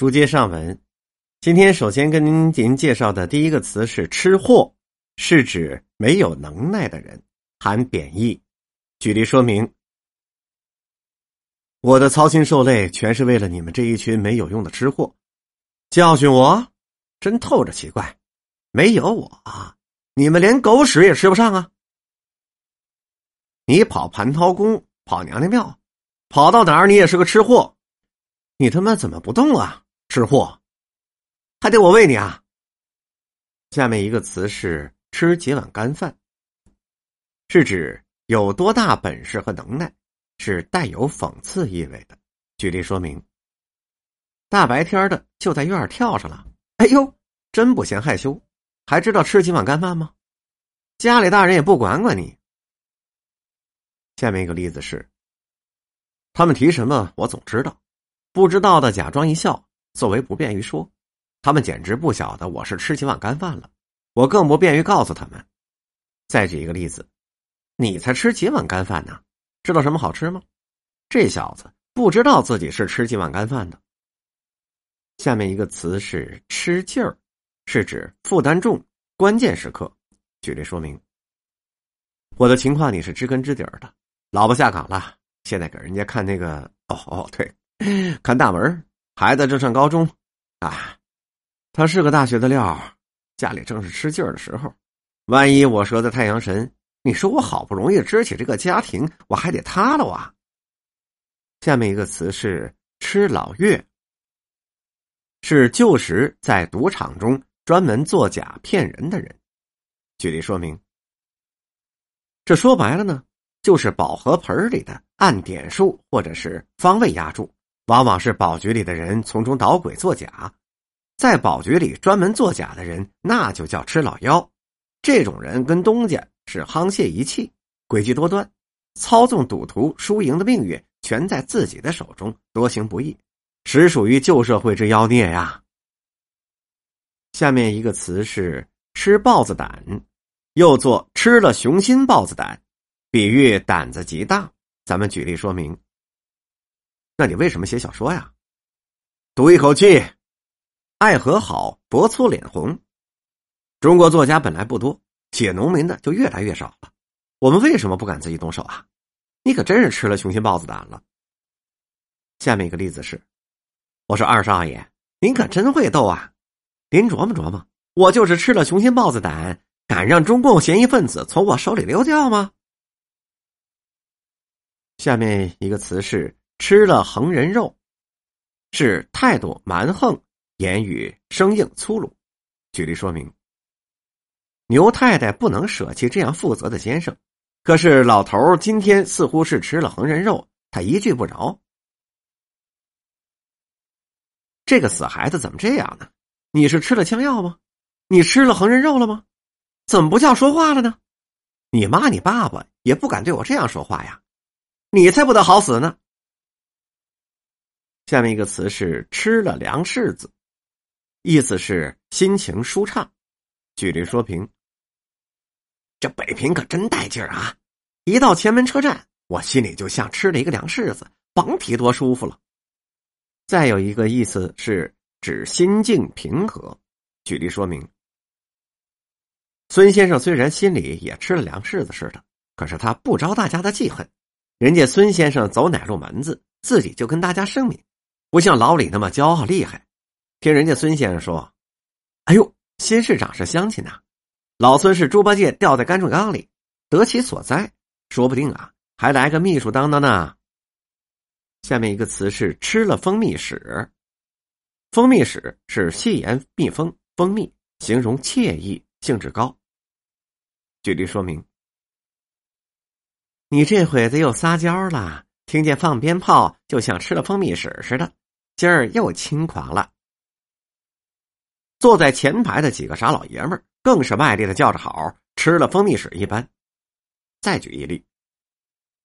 书接上文，今天首先跟您您介绍的第一个词是“吃货”，是指没有能耐的人，含贬义。举例说明：我的操心受累，全是为了你们这一群没有用的吃货。教训我，真透着奇怪。没有我，你们连狗屎也吃不上啊！你跑蟠桃宫，跑娘娘庙，跑到哪儿你也是个吃货。你他妈怎么不动啊，吃货？还得我喂你啊？下面一个词是“吃几碗干饭”，是指有多大本事和能耐，是带有讽刺意味的。举例说明：大白天的就在院跳上了，哎呦，真不嫌害羞，还知道吃几碗干饭吗？家里大人也不管管你。下面一个例子是：他们提什么，我总知道。不知道的假装一笑，作为不便于说。他们简直不晓得我是吃几碗干饭了，我更不便于告诉他们。再举一个例子，你才吃几碗干饭呢？知道什么好吃吗？这小子不知道自己是吃几碗干饭的。下面一个词是“吃劲儿”，是指负担重、关键时刻。举例说明：我的情况你是知根知底儿的。老婆下岗了，现在给人家看那个……哦哦，对。看大门，孩子正上高中，啊，他是个大学的料，家里正是吃劲儿的时候。万一我折在太阳神，你说我好不容易支起这个家庭，我还得塌了啊！下面一个词是“吃老月”，是旧时在赌场中专门作假骗人的人。举例说明，这说白了呢，就是宝盒盆里的按点数或者是方位压注。往往是宝局里的人从中捣鬼作假，在宝局里专门作假的人，那就叫吃老妖。这种人跟东家是沆瀣一气，诡计多端，操纵赌徒输赢的命运全在自己的手中，多行不义，实属于旧社会之妖孽呀。下面一个词是吃豹子胆，又做吃了雄心豹子胆，比喻胆子极大。咱们举例说明。那你为什么写小说呀？赌一口气，爱和好，薄粗脸红。中国作家本来不多，写农民的就越来越少了。我们为什么不敢自己动手啊？你可真是吃了雄心豹子胆了。下面一个例子是：我说二少爷，您可真会斗啊！您琢磨琢磨，我就是吃了雄心豹子胆，敢让中共嫌疑分子从我手里溜掉吗？下面一个词是。吃了横人肉，是态度蛮横，言语生硬粗鲁。举例说明：牛太太不能舍弃这样负责的先生，可是老头今天似乎是吃了横人肉，他一句不饶。这个死孩子怎么这样呢？你是吃了枪药吗？你吃了横人肉了吗？怎么不叫说话了呢？你妈你爸爸也不敢对我这样说话呀！你才不得好死呢！下面一个词是“吃了粮柿子”，意思是心情舒畅。举例说明：这北平可真带劲儿啊！一到前门车站，我心里就像吃了一个粮柿子，甭提多舒服了。再有一个意思是指心境平和。举例说明：孙先生虽然心里也吃了粮柿子似的，可是他不招大家的记恨。人家孙先生走哪路门子，自己就跟大家声明。不像老李那么骄傲厉害，听人家孙先生说：“哎呦，新市长是乡亲呐，老孙是猪八戒掉在甘蔗缸里，得其所哉，说不定啊，还来个秘书当当呢。”下面一个词是“吃了蜂蜜屎”，蜂蜜屎是细言蜜蜂，蜂蜜形容惬意，兴致高。举例说明：你这会子又撒娇了，听见放鞭炮就像吃了蜂蜜屎似的。今儿又轻狂了。坐在前排的几个傻老爷们儿更是卖力的叫着好，吃了蜂蜜屎一般。再举一例，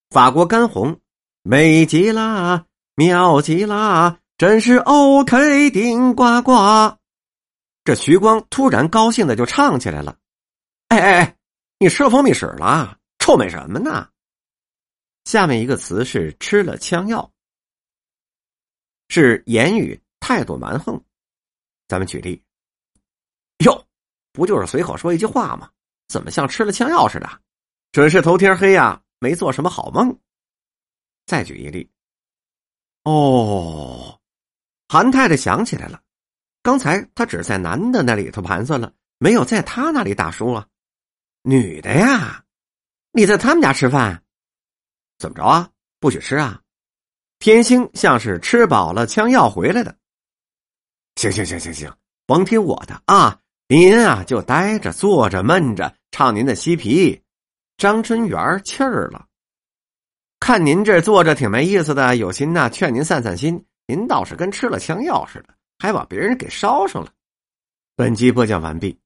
法国干红，美极啦，妙极啦，真是 OK 顶呱呱。这徐光突然高兴的就唱起来了：“哎哎哎，你吃了蜂蜜屎了？臭美什么呢？”下面一个词是吃了枪药。是言语态度蛮横。咱们举例，哟，不就是随口说一句话吗？怎么像吃了枪药似的？准是头天黑呀，没做什么好梦。再举一例，哦，韩太太想起来了，刚才她只在男的那里头盘算了，没有在他那里打输啊。女的呀，你在他们家吃饭，怎么着啊？不许吃啊！天星像是吃饱了枪药回来的。行行行行行，甭听我的啊！您啊就待着坐着闷着唱您的嬉皮。张春元气儿了，看您这坐着挺没意思的，有心呐劝您散散心，您倒是跟吃了枪药似的，还把别人给烧上了。本集播讲完毕。